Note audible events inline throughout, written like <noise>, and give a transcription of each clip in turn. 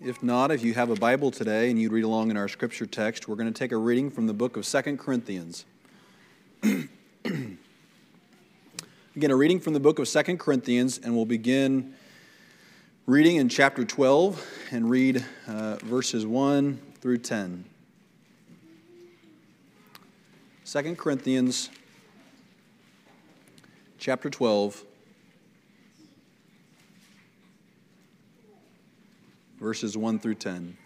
If not, if you have a Bible today and you'd read along in our scripture text, we're going to take a reading from the book of Second Corinthians. <clears throat> Again, a reading from the book of Second Corinthians, and we'll begin reading in chapter 12 and read uh, verses 1 through 10. 2 Corinthians chapter 12 verses 1 through 10.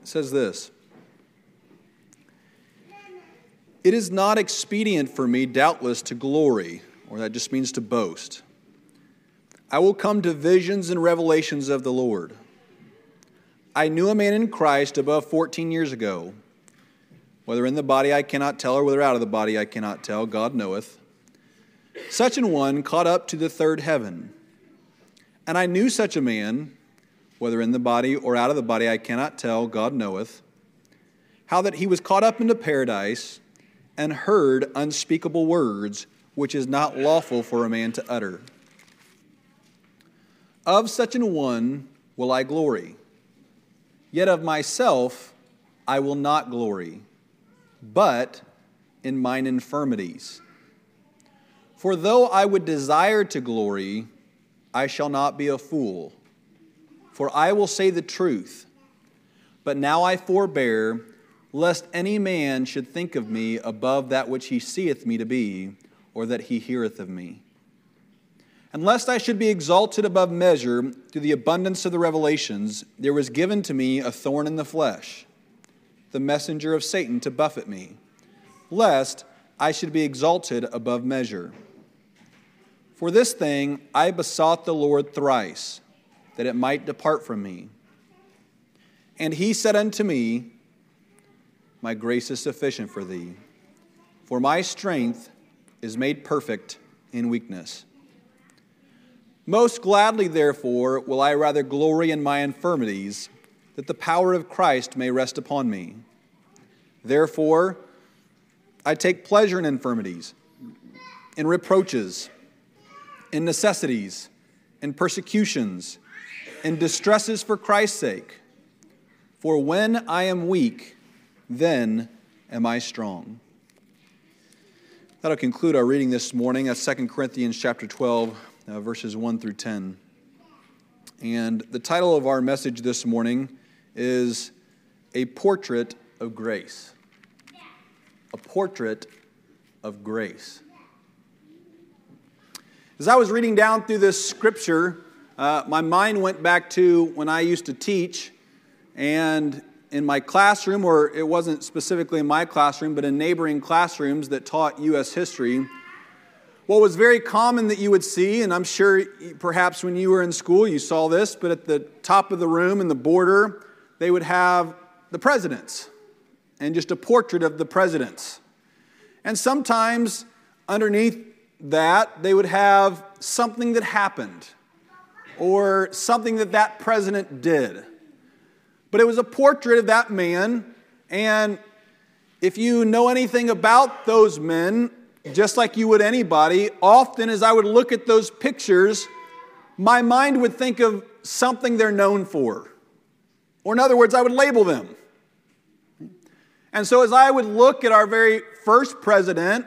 It says this It is not expedient for me, doubtless, to glory, or that just means to boast. I will come to visions and revelations of the Lord. I knew a man in Christ above 14 years ago. Whether in the body I cannot tell, or whether out of the body I cannot tell, God knoweth. Such an one caught up to the third heaven. And I knew such a man, whether in the body or out of the body, I cannot tell, God knoweth, how that he was caught up into paradise and heard unspeakable words, which is not lawful for a man to utter. Of such an one will I glory, yet of myself I will not glory, but in mine infirmities. For though I would desire to glory, I shall not be a fool. For I will say the truth. But now I forbear, lest any man should think of me above that which he seeth me to be, or that he heareth of me. And lest I should be exalted above measure through the abundance of the revelations, there was given to me a thorn in the flesh, the messenger of Satan to buffet me, lest I should be exalted above measure. For this thing I besought the Lord thrice, that it might depart from me. And he said unto me, My grace is sufficient for thee, for my strength is made perfect in weakness. Most gladly, therefore, will I rather glory in my infirmities, that the power of Christ may rest upon me. Therefore, I take pleasure in infirmities, in reproaches in necessities, in persecutions, in distresses for Christ's sake. For when I am weak, then am I strong. That'll conclude our reading this morning. That's 2 Corinthians chapter 12, uh, verses 1 through 10. And the title of our message this morning is A Portrait of Grace. A Portrait of Grace. As I was reading down through this scripture, uh, my mind went back to when I used to teach, and in my classroom, or it wasn't specifically in my classroom, but in neighboring classrooms that taught U.S. history, what was very common that you would see, and I'm sure perhaps when you were in school you saw this, but at the top of the room in the border, they would have the presidents and just a portrait of the presidents. And sometimes underneath that they would have something that happened or something that that president did. But it was a portrait of that man, and if you know anything about those men, just like you would anybody, often as I would look at those pictures, my mind would think of something they're known for. Or, in other words, I would label them. And so, as I would look at our very first president,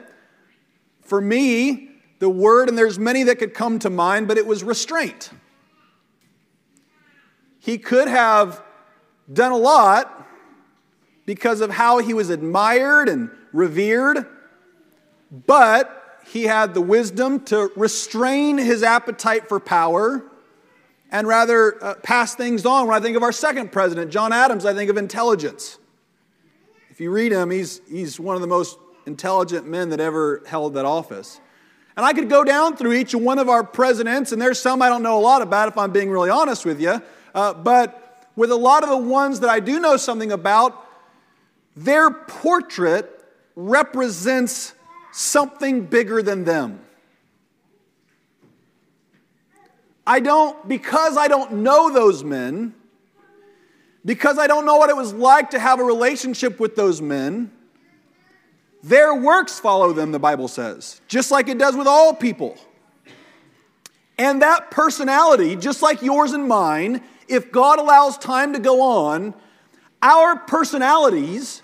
for me, the word, and there's many that could come to mind, but it was restraint. He could have done a lot because of how he was admired and revered, but he had the wisdom to restrain his appetite for power and rather uh, pass things on. When I think of our second president, John Adams, I think of intelligence. If you read him, he's, he's one of the most intelligent men that ever held that office. And I could go down through each one of our presidents, and there's some I don't know a lot about if I'm being really honest with you. Uh, but with a lot of the ones that I do know something about, their portrait represents something bigger than them. I don't, because I don't know those men, because I don't know what it was like to have a relationship with those men, their works follow them, the Bible says, just like it does with all people. And that personality, just like yours and mine, if God allows time to go on, our personalities,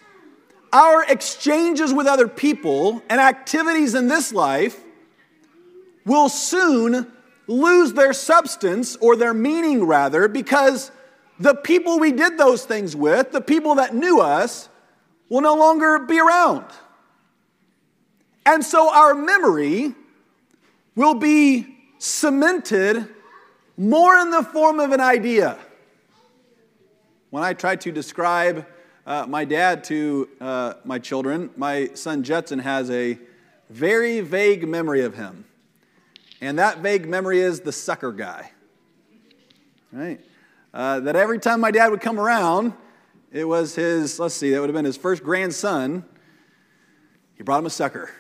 our exchanges with other people, and activities in this life will soon lose their substance or their meaning, rather, because the people we did those things with, the people that knew us, will no longer be around. And so our memory will be cemented more in the form of an idea. When I try to describe uh, my dad to uh, my children, my son Judson has a very vague memory of him. And that vague memory is the sucker guy. Right? Uh, that every time my dad would come around, it was his, let's see, that would have been his first grandson. He brought him a sucker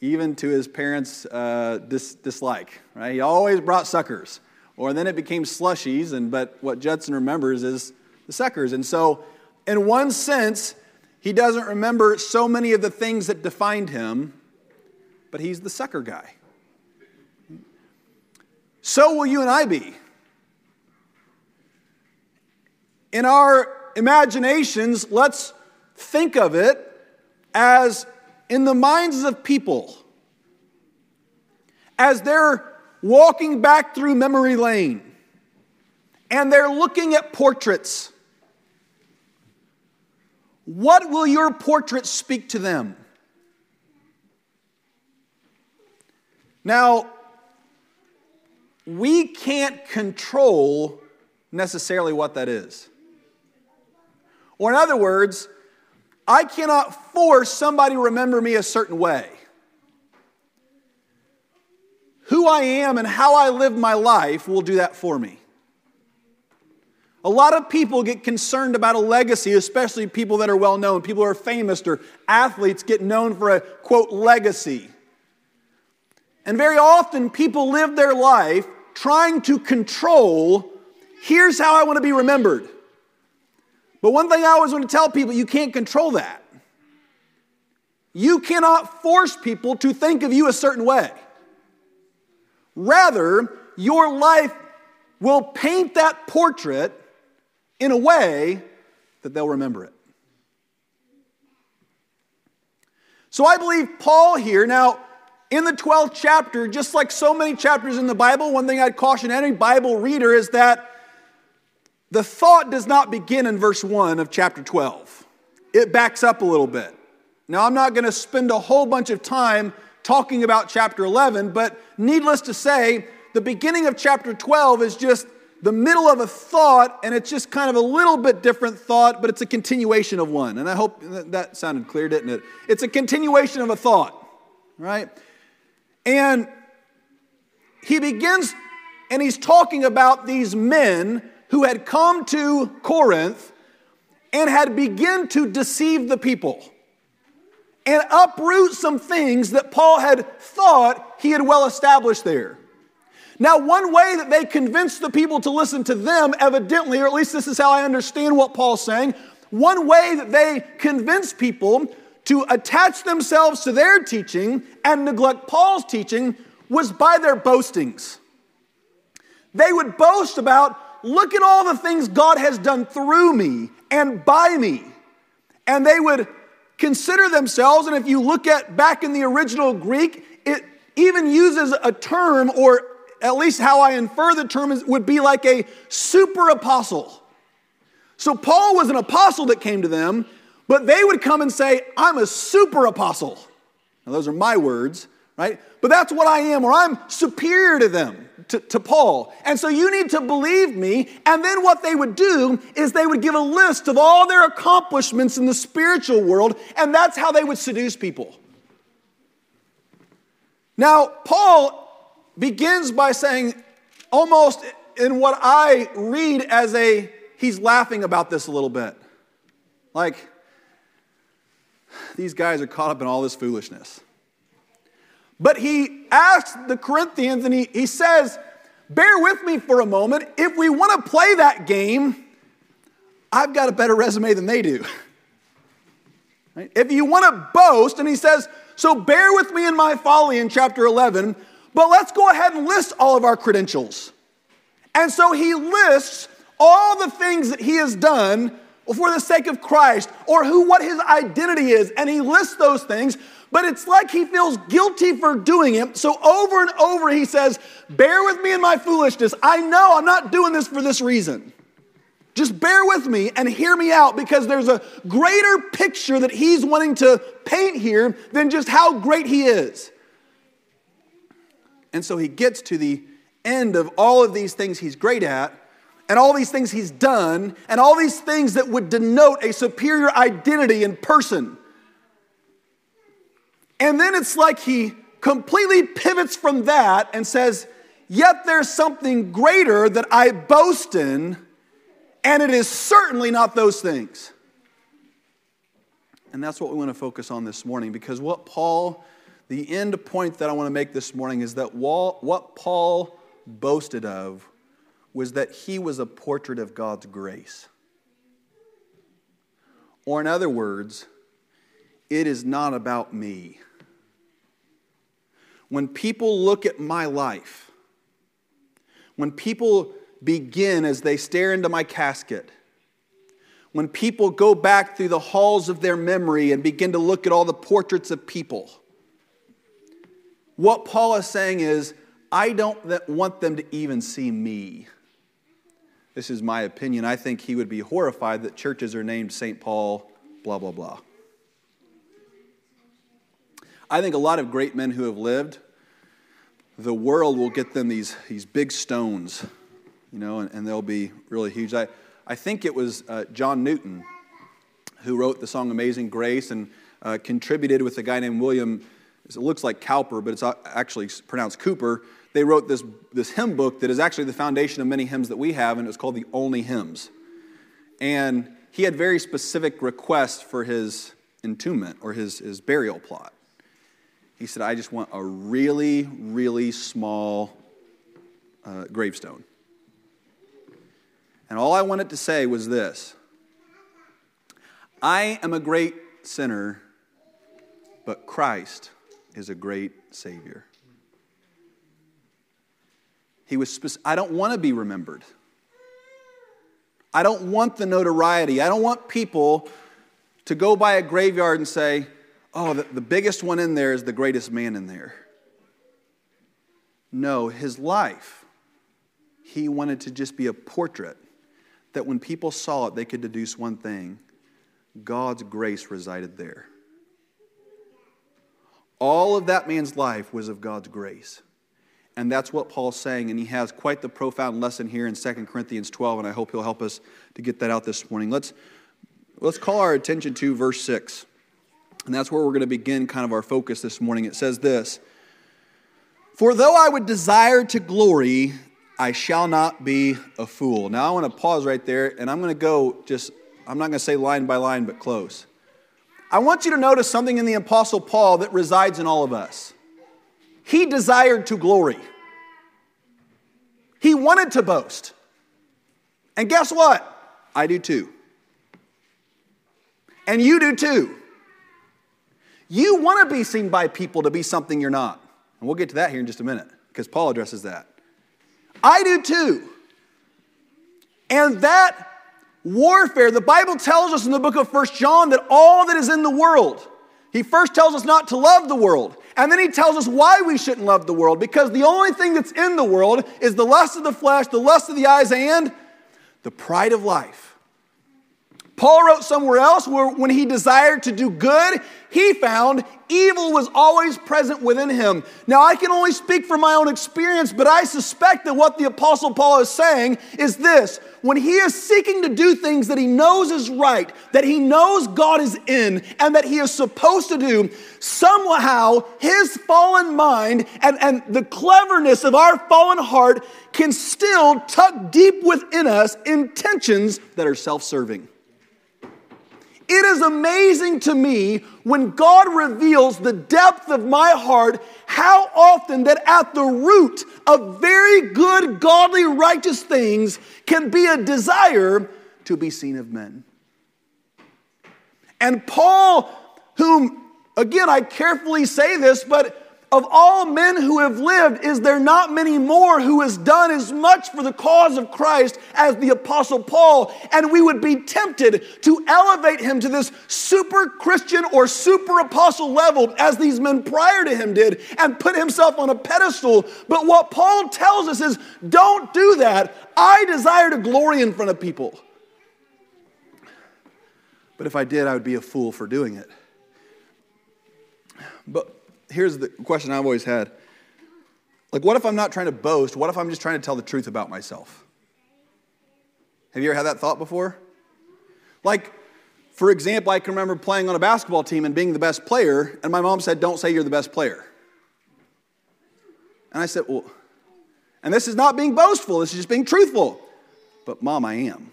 even to his parents' uh, dis- dislike. Right? He always brought suckers. Or then it became slushies, and but what Judson remembers is the suckers. And so, in one sense, he doesn't remember so many of the things that defined him, but he's the sucker guy. So will you and I be. In our imaginations, let's think of it as in the minds of people as they're walking back through memory lane and they're looking at portraits. What will your portrait speak to them? Now, we can't control necessarily what that is. Or, in other words, I cannot force somebody to remember me a certain way. Who I am and how I live my life will do that for me. A lot of people get concerned about a legacy, especially people that are well known. People who are famous or athletes get known for a quote legacy. And very often people live their life trying to control here's how I want to be remembered. But one thing I always want to tell people you can't control that. You cannot force people to think of you a certain way. Rather, your life will paint that portrait in a way that they'll remember it. So I believe Paul here, now in the 12th chapter, just like so many chapters in the Bible, one thing I'd caution any Bible reader is that the thought does not begin in verse 1 of chapter 12. It backs up a little bit. Now, I'm not going to spend a whole bunch of time talking about chapter 11, but needless to say, the beginning of chapter 12 is just the middle of a thought, and it's just kind of a little bit different thought, but it's a continuation of one. And I hope that sounded clear, didn't it? It's a continuation of a thought, right? And he begins, and he's talking about these men who had come to Corinth and had begun to deceive the people and uproot some things that Paul had thought he had well established there. Now, one way that they convinced the people to listen to them, evidently, or at least this is how I understand what Paul's saying, one way that they convinced people to attach themselves to their teaching and neglect Paul's teaching was by their boastings. They would boast about look at all the things God has done through me and by me. And they would consider themselves, and if you look at back in the original Greek, it even uses a term, or at least how I infer the term is, would be like a super apostle. So Paul was an apostle that came to them, but they would come and say, I'm a super apostle. Now, those are my words, right? But that's what I am, or I'm superior to them to, to Paul. And so you need to believe me. And then what they would do is they would give a list of all their accomplishments in the spiritual world, and that's how they would seduce people. Now, Paul begins by saying, almost in what I read as a, he's laughing about this a little bit. Like, these guys are caught up in all this foolishness. But he asks the Corinthians and he, he says, Bear with me for a moment. If we want to play that game, I've got a better resume than they do. <laughs> If you want to boast, and he says, So bear with me in my folly in chapter 11, but let's go ahead and list all of our credentials. And so he lists all the things that he has done for the sake of Christ or who what his identity is and he lists those things but it's like he feels guilty for doing it. So over and over he says bear with me in my foolishness. I know I'm not doing this for this reason. Just bear with me and hear me out because there's a greater picture that he's wanting to paint here than just how great he is. And so he gets to the end of all of these things he's great at and all these things he's done, and all these things that would denote a superior identity in person. And then it's like he completely pivots from that and says, Yet there's something greater that I boast in, and it is certainly not those things. And that's what we want to focus on this morning because what Paul, the end point that I want to make this morning is that what Paul boasted of was that he was a portrait of God's grace. Or, in other words, it is not about me. When people look at my life, when people begin as they stare into my casket, when people go back through the halls of their memory and begin to look at all the portraits of people, what Paul is saying is, I don't want them to even see me. This is my opinion. I think he would be horrified that churches are named St. Paul, blah, blah, blah. I think a lot of great men who have lived, the world will get them these, these big stones, you know, and, and they'll be really huge. I, I think it was uh, John Newton who wrote the song Amazing Grace and uh, contributed with a guy named William, it looks like Cowper, but it's actually pronounced Cooper they wrote this, this hymn book that is actually the foundation of many hymns that we have, and it was called the Olney Hymns. And he had very specific requests for his entombment or his, his burial plot. He said, I just want a really, really small uh, gravestone. And all I wanted to say was this I am a great sinner, but Christ is a great Savior. He was, I don't want to be remembered. I don't want the notoriety. I don't want people to go by a graveyard and say, oh, the, the biggest one in there is the greatest man in there. No, his life, he wanted to just be a portrait that when people saw it, they could deduce one thing God's grace resided there. All of that man's life was of God's grace. And that's what Paul's saying. And he has quite the profound lesson here in 2 Corinthians 12, and I hope he'll help us to get that out this morning. Let's, let's call our attention to verse 6. And that's where we're going to begin kind of our focus this morning. It says this For though I would desire to glory, I shall not be a fool. Now I want to pause right there, and I'm going to go just, I'm not going to say line by line, but close. I want you to notice something in the Apostle Paul that resides in all of us. He desired to glory. He wanted to boast. And guess what? I do too. And you do too. You want to be seen by people to be something you're not. And we'll get to that here in just a minute because Paul addresses that. I do too. And that warfare, the Bible tells us in the book of First John that all that is in the world, he first tells us not to love the world. And then he tells us why we shouldn't love the world because the only thing that's in the world is the lust of the flesh, the lust of the eyes, and the pride of life. Paul wrote somewhere else where when he desired to do good, he found evil was always present within him. Now, I can only speak from my own experience, but I suspect that what the Apostle Paul is saying is this when he is seeking to do things that he knows is right, that he knows God is in, and that he is supposed to do, somehow his fallen mind and, and the cleverness of our fallen heart can still tuck deep within us intentions that are self serving. It is amazing to me when God reveals the depth of my heart, how often that at the root of very good, godly, righteous things can be a desire to be seen of men. And Paul, whom, again, I carefully say this, but of all men who have lived, is there not many more who has done as much for the cause of Christ as the Apostle Paul? And we would be tempted to elevate him to this super Christian or super apostle level as these men prior to him did and put himself on a pedestal. But what Paul tells us is don't do that. I desire to glory in front of people. But if I did, I would be a fool for doing it. But here's the question I've always had. Like, what if I'm not trying to boast? What if I'm just trying to tell the truth about myself? Have you ever had that thought before? Like, for example, I can remember playing on a basketball team and being the best player, and my mom said, Don't say you're the best player. And I said, Well, and this is not being boastful, this is just being truthful. But, mom, I am.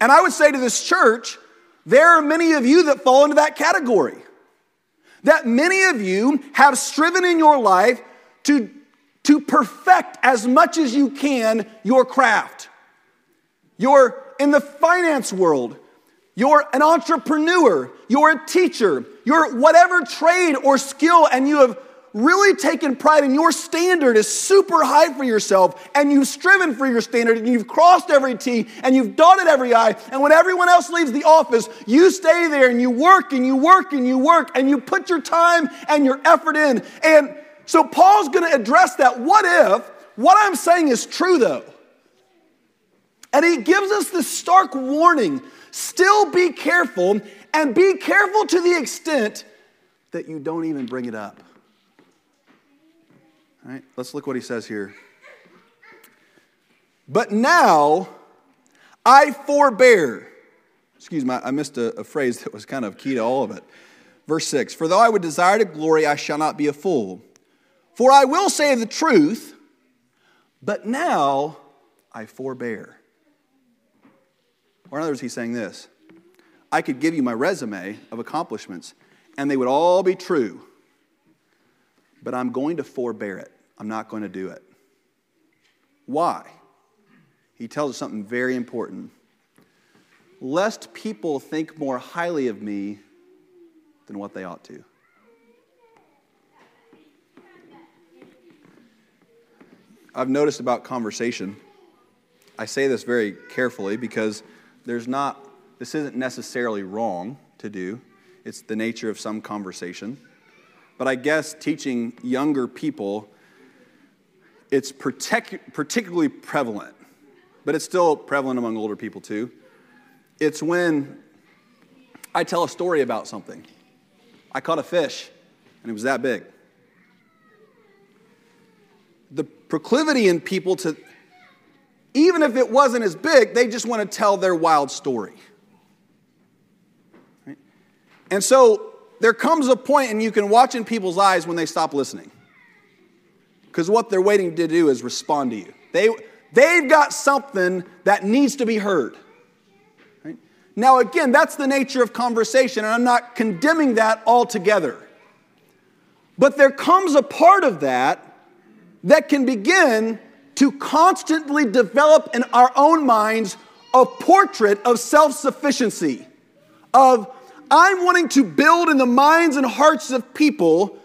And I would say to this church, there are many of you that fall into that category that many of you have striven in your life to, to perfect as much as you can your craft. You're in the finance world, you're an entrepreneur, you're a teacher, you're whatever trade or skill, and you have really taken pride in your standard is super high for yourself and you've striven for your standard and you've crossed every T and you've dotted every I. And when everyone else leaves the office, you stay there and you work and you work and you work and you put your time and your effort in. And so Paul's going to address that. What if what I'm saying is true though? And he gives us this stark warning still be careful and be careful to the extent that you don't even bring it up. All right, let's look what he says here. But now I forbear. Excuse me, I missed a, a phrase that was kind of key to all of it. Verse 6 For though I would desire to glory, I shall not be a fool. For I will say the truth, but now I forbear. Or in other words, he's saying this I could give you my resume of accomplishments, and they would all be true, but I'm going to forbear it. I'm not going to do it. Why? He tells us something very important. Lest people think more highly of me than what they ought to. I've noticed about conversation. I say this very carefully because there's not, this isn't necessarily wrong to do. It's the nature of some conversation. But I guess teaching younger people it's partic- particularly prevalent, but it's still prevalent among older people too. It's when I tell a story about something. I caught a fish, and it was that big. The proclivity in people to, even if it wasn't as big, they just want to tell their wild story. Right? And so there comes a point, and you can watch in people's eyes when they stop listening because what they're waiting to do is respond to you. They, they've got something that needs to be heard. Right? Now, again, that's the nature of conversation, and I'm not condemning that altogether. But there comes a part of that that can begin to constantly develop in our own minds a portrait of self sufficiency, of I'm wanting to build in the minds and hearts of people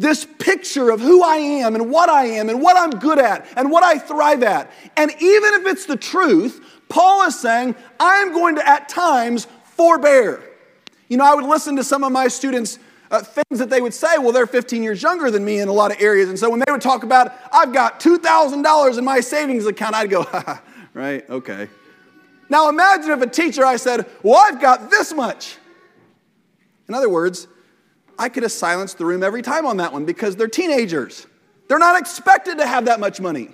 this picture of who I am and what I am and what I'm good at and what I thrive at. And even if it's the truth, Paul is saying, I'm going to at times forbear. You know, I would listen to some of my students. Uh, things that they would say, well, they're 15 years younger than me in a lot of areas. And so when they would talk about, I've got $2,000 in my savings account, I'd go, <laughs> right, okay. Now imagine if a teacher, I said, well, I've got this much. In other words, I could have silenced the room every time on that one because they're teenagers. They're not expected to have that much money.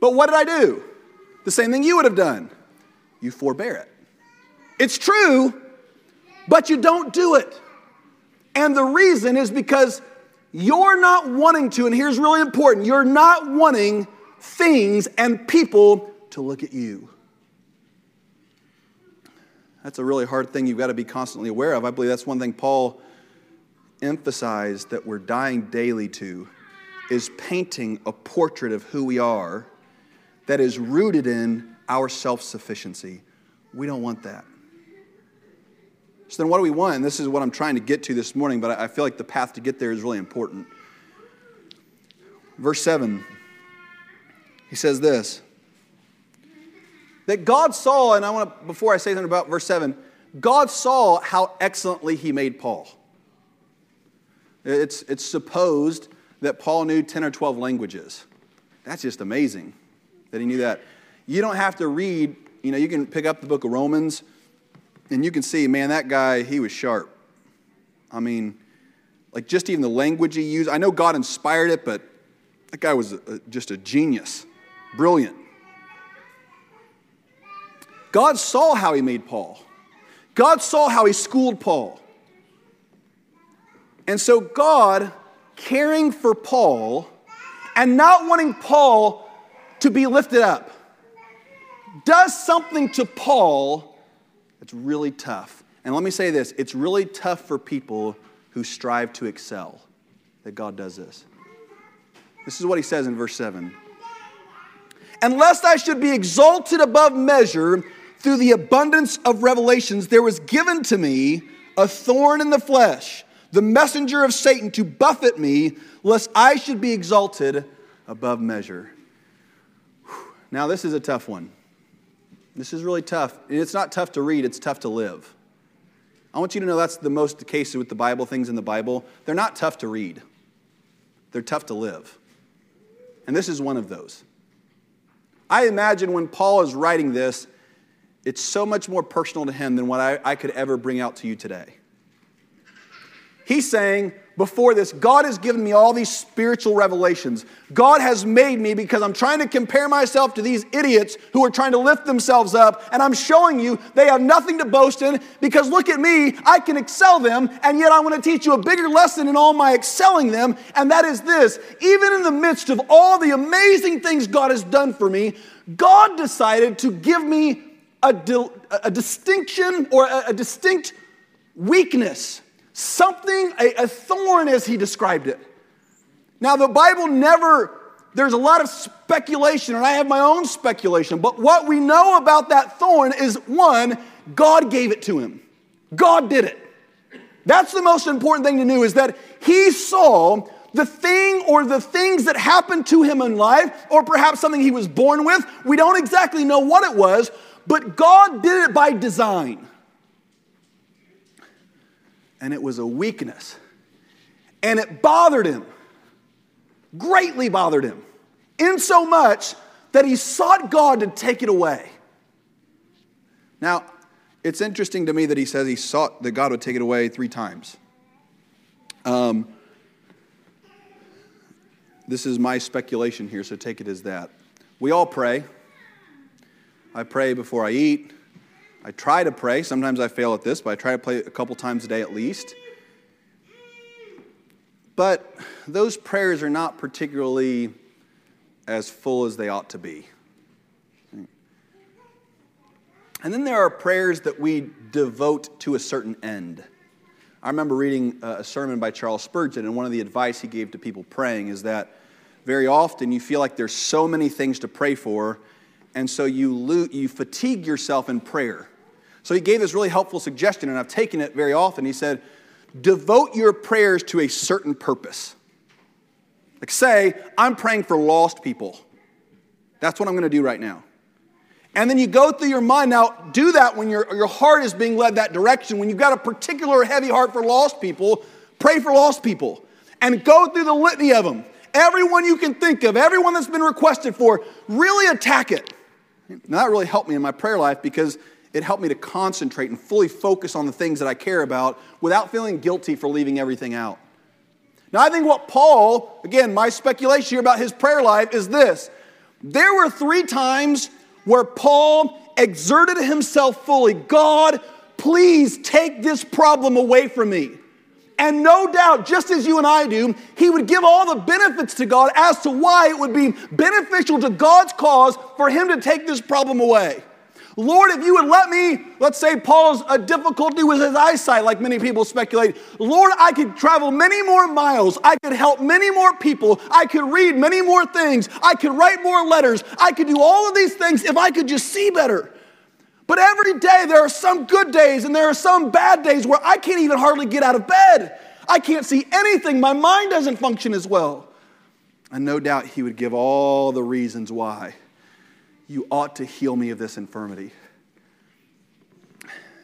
But what did I do? The same thing you would have done. You forbear it. It's true, but you don't do it. And the reason is because you're not wanting to, and here's really important you're not wanting things and people to look at you. That's a really hard thing you've got to be constantly aware of. I believe that's one thing Paul emphasize that we're dying daily to is painting a portrait of who we are that is rooted in our self sufficiency. We don't want that. So then, what do we want? And this is what I'm trying to get to this morning, but I feel like the path to get there is really important. Verse 7, he says this that God saw, and I want to, before I say something about verse 7, God saw how excellently he made Paul. It's, it's supposed that Paul knew 10 or 12 languages. That's just amazing that he knew that. You don't have to read, you know, you can pick up the book of Romans and you can see, man, that guy, he was sharp. I mean, like just even the language he used. I know God inspired it, but that guy was a, just a genius, brilliant. God saw how he made Paul. God saw how he schooled Paul. And so, God, caring for Paul and not wanting Paul to be lifted up, does something to Paul that's really tough. And let me say this it's really tough for people who strive to excel that God does this. This is what he says in verse 7. Unless I should be exalted above measure through the abundance of revelations, there was given to me a thorn in the flesh, the messenger of Satan to buffet me, lest I should be exalted above measure. Now, this is a tough one. This is really tough. And it's not tough to read, it's tough to live. I want you to know that's the most the case with the Bible, things in the Bible. They're not tough to read, they're tough to live. And this is one of those. I imagine when Paul is writing this, it's so much more personal to him than what I, I could ever bring out to you today. He's saying, before this, God has given me all these spiritual revelations. God has made me because I'm trying to compare myself to these idiots who are trying to lift themselves up, and I'm showing you they have nothing to boast in because look at me, I can excel them, and yet I want to teach you a bigger lesson in all my excelling them, and that is this even in the midst of all the amazing things God has done for me, God decided to give me a, di- a distinction or a, a distinct weakness something, a, a thorn as he described it. Now, the Bible never, there's a lot of speculation, and I have my own speculation, but what we know about that thorn is one, God gave it to him. God did it. That's the most important thing to know is that he saw the thing or the things that happened to him in life, or perhaps something he was born with. We don't exactly know what it was, but God did it by design and it was a weakness. And it bothered him, greatly bothered him, in so much that he sought God to take it away. Now, it's interesting to me that he says he sought that God would take it away three times. Um, this is my speculation here, so take it as that. We all pray. I pray before I eat. I try to pray. Sometimes I fail at this, but I try to pray a couple times a day at least. But those prayers are not particularly as full as they ought to be. And then there are prayers that we devote to a certain end. I remember reading a sermon by Charles Spurgeon, and one of the advice he gave to people praying is that very often you feel like there's so many things to pray for, and so you, lo- you fatigue yourself in prayer. So he gave this really helpful suggestion, and I've taken it very often. He said, Devote your prayers to a certain purpose. Like, say, I'm praying for lost people. That's what I'm going to do right now. And then you go through your mind. Now, do that when your, your heart is being led that direction. When you've got a particular heavy heart for lost people, pray for lost people. And go through the litany of them. Everyone you can think of, everyone that's been requested for, really attack it. Now, that really helped me in my prayer life because it helped me to concentrate and fully focus on the things that I care about without feeling guilty for leaving everything out. Now, I think what Paul, again, my speculation here about his prayer life is this. There were three times where Paul exerted himself fully God, please take this problem away from me. And no doubt, just as you and I do, he would give all the benefits to God as to why it would be beneficial to God's cause for him to take this problem away. Lord, if you would let me, let's say Paul's a difficulty with his eyesight, like many people speculate. Lord, I could travel many more miles. I could help many more people. I could read many more things. I could write more letters. I could do all of these things if I could just see better. But every day there are some good days and there are some bad days where I can't even hardly get out of bed. I can't see anything. My mind doesn't function as well. And no doubt he would give all the reasons why you ought to heal me of this infirmity.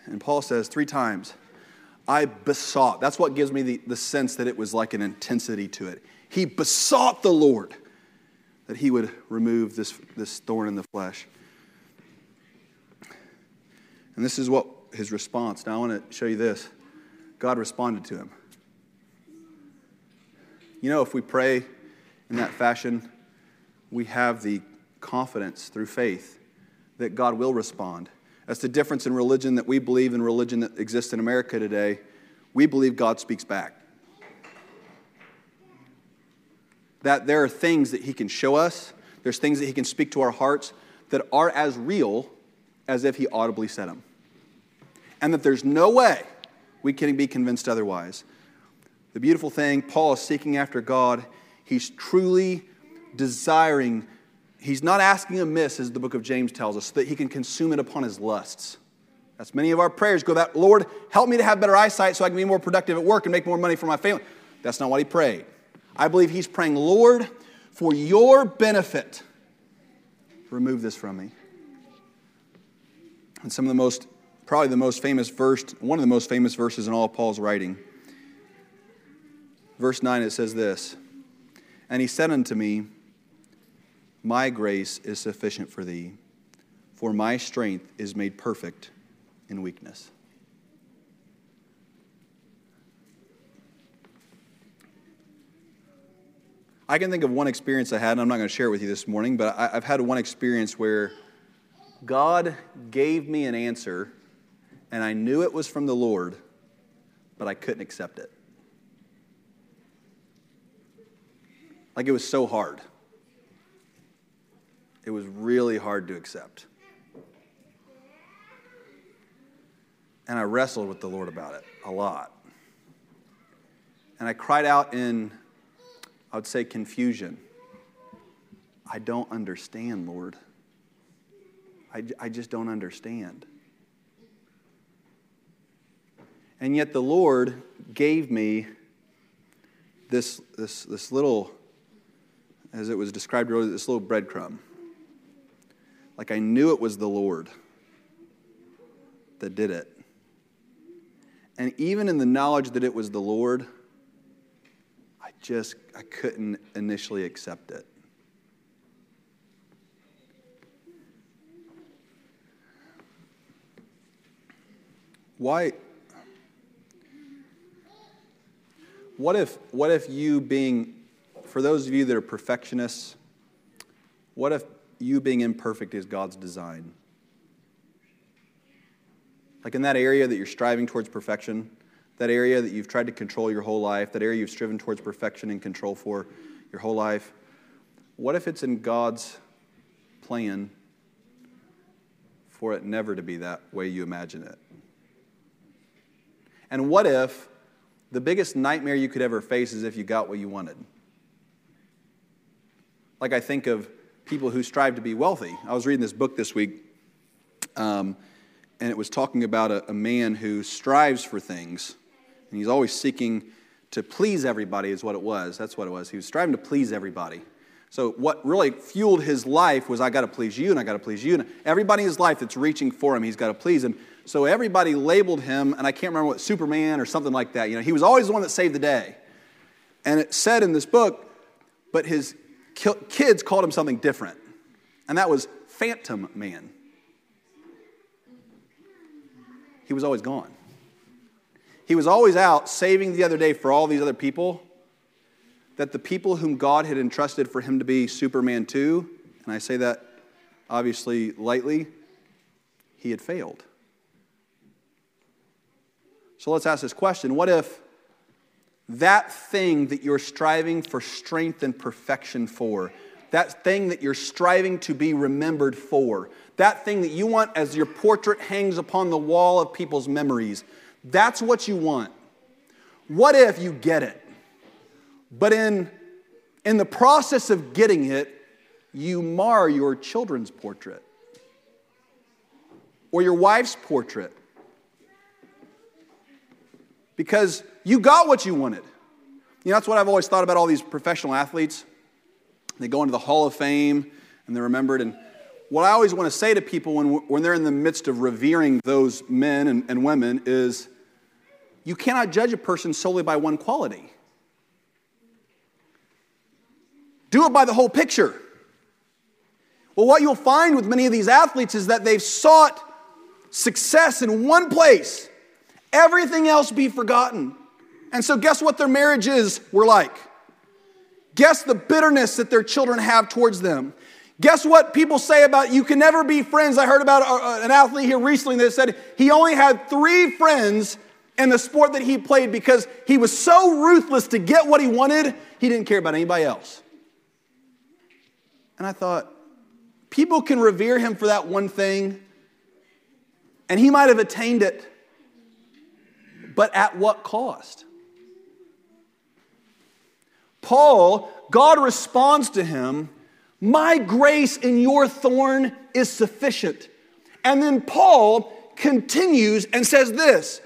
And Paul says three times, I besought. That's what gives me the, the sense that it was like an intensity to it. He besought the Lord that he would remove this, this thorn in the flesh. And this is what his response. Now I want to show you this. God responded to him. You know, if we pray in that fashion, we have the confidence through faith that God will respond. That's the difference in religion that we believe in religion that exists in America today. We believe God speaks back. That there are things that He can show us, there's things that He can speak to our hearts that are as real as if He audibly said them. And that there's no way we can be convinced otherwise. The beautiful thing, Paul is seeking after God. He's truly desiring He's not asking amiss, as the book of James tells us, so that he can consume it upon his lusts. That's many of our prayers go that, Lord, help me to have better eyesight so I can be more productive at work and make more money for my family. That's not what he prayed. I believe he's praying, Lord, for your benefit, remove this from me. And some of the most, probably the most famous verse, one of the most famous verses in all Paul's writing. Verse 9, it says this And he said unto me, my grace is sufficient for thee, for my strength is made perfect in weakness. I can think of one experience I had, and I'm not going to share it with you this morning, but I, have had one experience where God gave me an answer, and I knew it was from the Lord, but I couldn't accept it. Like it was so hard. It was really hard to accept. And I wrestled with the Lord about it a lot. And I cried out in, I would say, confusion. I don't understand, Lord. I, I just don't understand. And yet the Lord gave me this, this, this little, as it was described earlier, this little breadcrumb. Like I knew it was the Lord that did it. And even in the knowledge that it was the Lord, I just I couldn't initially accept it. Why what if what if you being for those of you that are perfectionists, what if you being imperfect is God's design. Like in that area that you're striving towards perfection, that area that you've tried to control your whole life, that area you've striven towards perfection and control for your whole life, what if it's in God's plan for it never to be that way you imagine it? And what if the biggest nightmare you could ever face is if you got what you wanted? Like I think of people who strive to be wealthy. I was reading this book this week, um, and it was talking about a, a man who strives for things, and he's always seeking to please everybody, is what it was. That's what it was. He was striving to please everybody. So, what really fueled his life was, I got to please you, and I got to please you. And everybody in his life that's reaching for him, he's got to please him. So, everybody labeled him, and I can't remember what, Superman or something like that. You know, he was always the one that saved the day. And it said in this book, but his kids called him something different, and that was Phantom Man. He was always gone. He was always out saving the other day for all these other people, that the people whom God had entrusted for him to be Superman 2, and I say that obviously lightly, he had failed. So let's ask this question What if that thing that you're striving for strength and perfection for, that thing that you're striving to be remembered for, that thing that you want as your portrait hangs upon the wall of people's memories, that's what you want. What if you get it? But in, in the process of getting it, you mar your children's portrait. or your wife's portrait. Because you got what you wanted. You know, that's what I've always thought about all these professional athletes. They go into the Hall of Fame and they're remembered. And what I always want to say to people when, when they're in the midst of revering those men and, and women is you cannot judge a person solely by one quality. Do it by the whole picture. Well, what you'll find with many of these athletes is that they've sought success in one place, everything else be forgotten. And so, guess what their marriages were like? Guess the bitterness that their children have towards them. Guess what people say about you can never be friends? I heard about uh, uh, an athlete here recently that said he only had three friends in the sport that he played because he was so ruthless to get what he wanted, he didn't care about anybody else. And I thought, people can revere him for that one thing, and he might have attained it, but at what cost? Paul, God responds to him, My grace in your thorn is sufficient. And then Paul continues and says this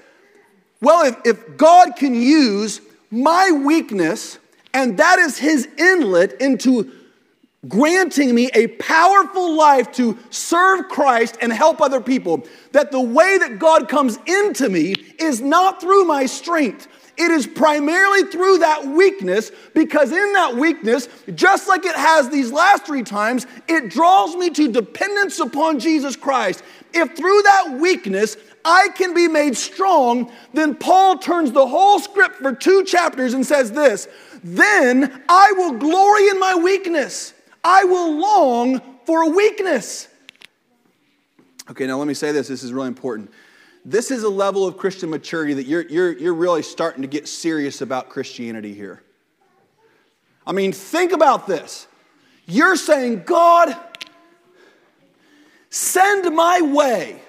Well, if, if God can use my weakness, and that is his inlet into granting me a powerful life to serve Christ and help other people, that the way that God comes into me is not through my strength, it is primarily through that weakness because in that weakness, just like it has these last three times, it draws me to dependence upon Jesus Christ. If through that weakness I can be made strong, then Paul turns the whole script for two chapters and says this Then I will glory in my weakness, I will long for weakness. Okay, now let me say this. This is really important. This is a level of Christian maturity that you're, you're, you're really starting to get serious about Christianity here. I mean, think about this. You're saying, God, send my way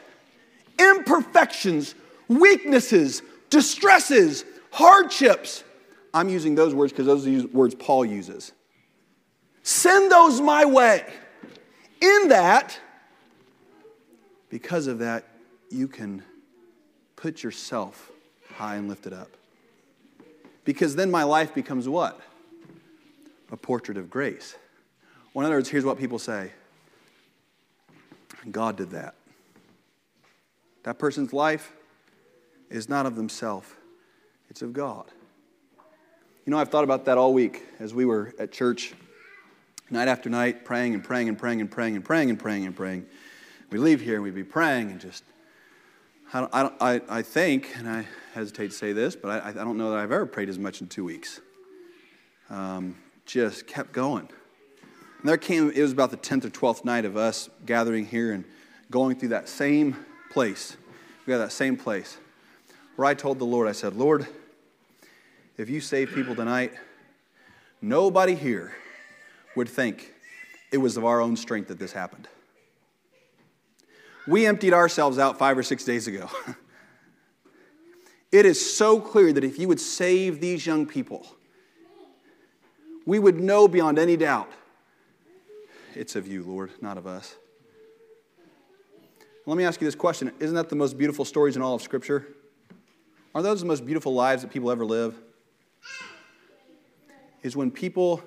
imperfections, weaknesses, distresses, hardships. I'm using those words because those are the words Paul uses. Send those my way. In that, because of that, you can put yourself high and lifted up. Because then my life becomes what? A portrait of grace. Well, in other words, here's what people say God did that. That person's life is not of themselves, it's of God. You know, I've thought about that all week as we were at church, night after night, praying and praying and praying and praying and praying and praying and praying. We leave here and we'd be praying and just I, I, I, think, and I hesitate to say this, but I, I don't know that I've ever prayed as much in two weeks. Um, just kept going. And there came, it was about the 10th or 12th night of us gathering here and going through that same place. We got that same place where I told the Lord, I said, Lord, if you save people tonight, nobody here would think it was of our own strength that this happened. We emptied ourselves out five or six days ago. <laughs> it is so clear that if you would save these young people, we would know beyond any doubt it's of you, Lord, not of us. Let me ask you this question Isn't that the most beautiful stories in all of Scripture? Are those the most beautiful lives that people ever live? Is when people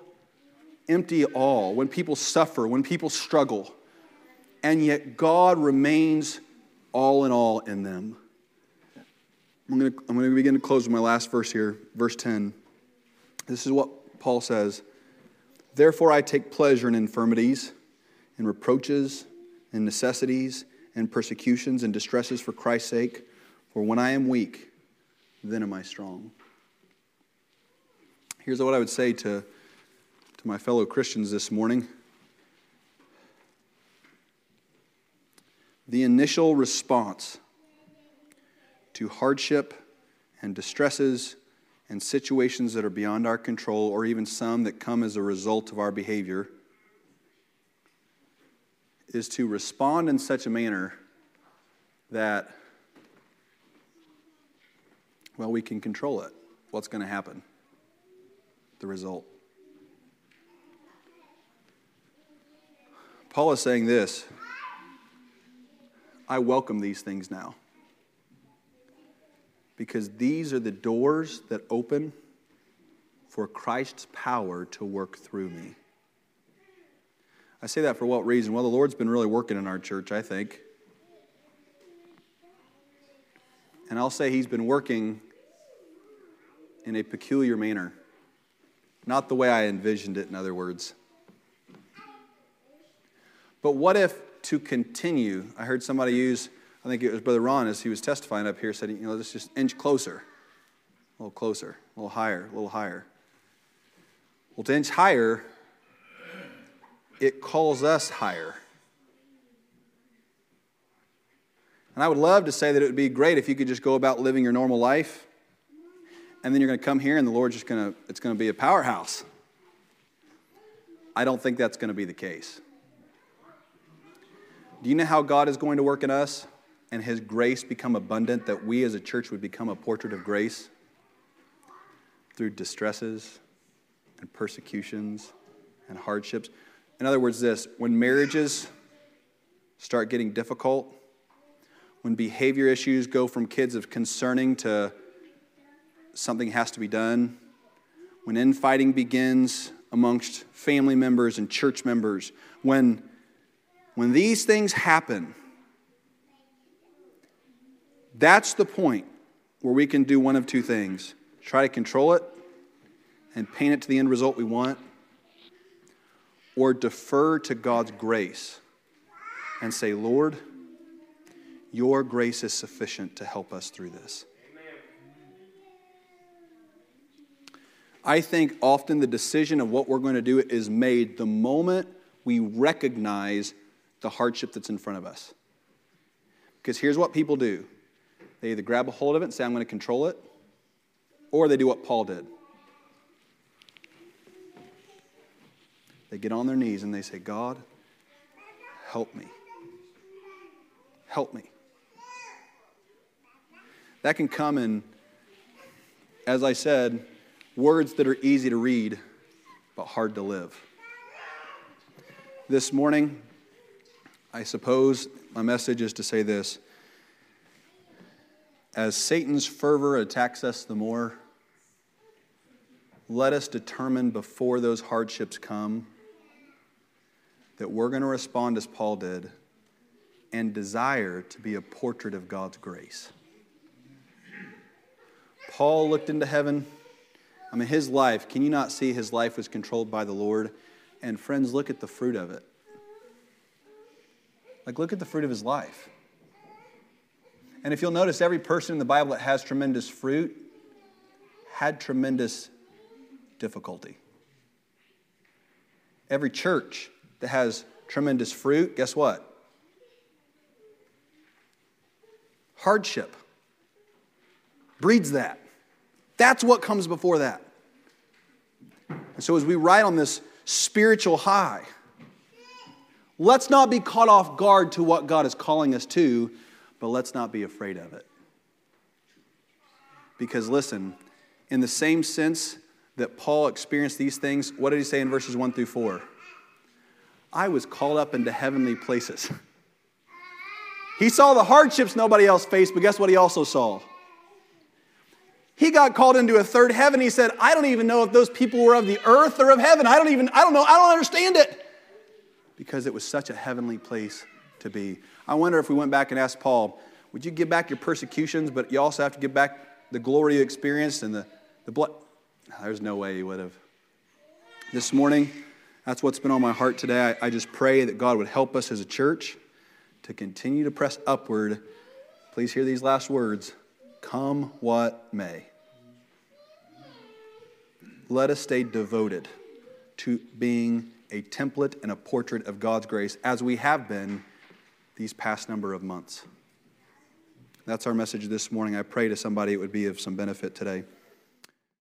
empty all, when people suffer, when people struggle and yet God remains all in all in them. I'm going, to, I'm going to begin to close with my last verse here, verse 10. This is what Paul says Therefore, I take pleasure in infirmities, in reproaches, in necessities, in persecutions, and distresses for Christ's sake. For when I am weak, then am I strong. Here's what I would say to, to my fellow Christians this morning. The initial response to hardship and distresses and situations that are beyond our control, or even some that come as a result of our behavior, is to respond in such a manner that, well, we can control it. What's going to happen? The result. Paul is saying this I welcome these things now. Because these are the doors that open for Christ's power to work through me. I say that for what reason? Well, the Lord's been really working in our church, I think. And I'll say He's been working in a peculiar manner. Not the way I envisioned it, in other words. But what if to continue, I heard somebody use, I think it was Brother Ron as he was testifying up here, said, you know, let's just inch closer, a little closer, a little higher, a little higher. Well, to inch higher, it calls us higher. And I would love to say that it would be great if you could just go about living your normal life, and then you're going to come here and the Lord's just going to, it's going to be a powerhouse. I don't think that's going to be the case. Do you know how God is going to work in us and His grace become abundant that we as a church would become a portrait of grace? Through distresses and persecutions and hardships. In other words, this when marriages start getting difficult, when behavior issues go from kids of concerning to something has to be done, when infighting begins amongst family members and church members, when, when these things happen, that's the point where we can do one of two things try to control it and paint it to the end result we want, or defer to God's grace and say, Lord, your grace is sufficient to help us through this. I think often the decision of what we're going to do is made the moment we recognize the hardship that's in front of us. Because here's what people do they either grab a hold of it and say, I'm going to control it, or they do what Paul did. They get on their knees and they say, God, help me. Help me. That can come in, as I said, words that are easy to read but hard to live. This morning, I suppose my message is to say this. As Satan's fervor attacks us the more, let us determine before those hardships come that we're going to respond as Paul did and desire to be a portrait of God's grace. Paul looked into heaven. I mean, his life, can you not see his life was controlled by the Lord? And friends, look at the fruit of it. Like, look at the fruit of his life. And if you'll notice, every person in the Bible that has tremendous fruit had tremendous difficulty. Every church that has tremendous fruit, guess what? Hardship breeds that. That's what comes before that. And so, as we ride on this spiritual high, let's not be caught off guard to what God is calling us to, but let's not be afraid of it. Because, listen, in the same sense that Paul experienced these things, what did he say in verses 1 through 4? I was called up into heavenly places. <laughs> He saw the hardships nobody else faced, but guess what he also saw? He got called into a third heaven. He said, I don't even know if those people were of the earth or of heaven. I don't even, I don't know, I don't understand it. Because it was such a heavenly place to be. I wonder if we went back and asked Paul, would you give back your persecutions, but you also have to give back the glory you experienced and the, the blood? There's no way he would have. This morning, that's what's been on my heart today. I, I just pray that God would help us as a church to continue to press upward. Please hear these last words come what may. Let us stay devoted to being a template and a portrait of God's grace as we have been these past number of months. That's our message this morning. I pray to somebody it would be of some benefit today.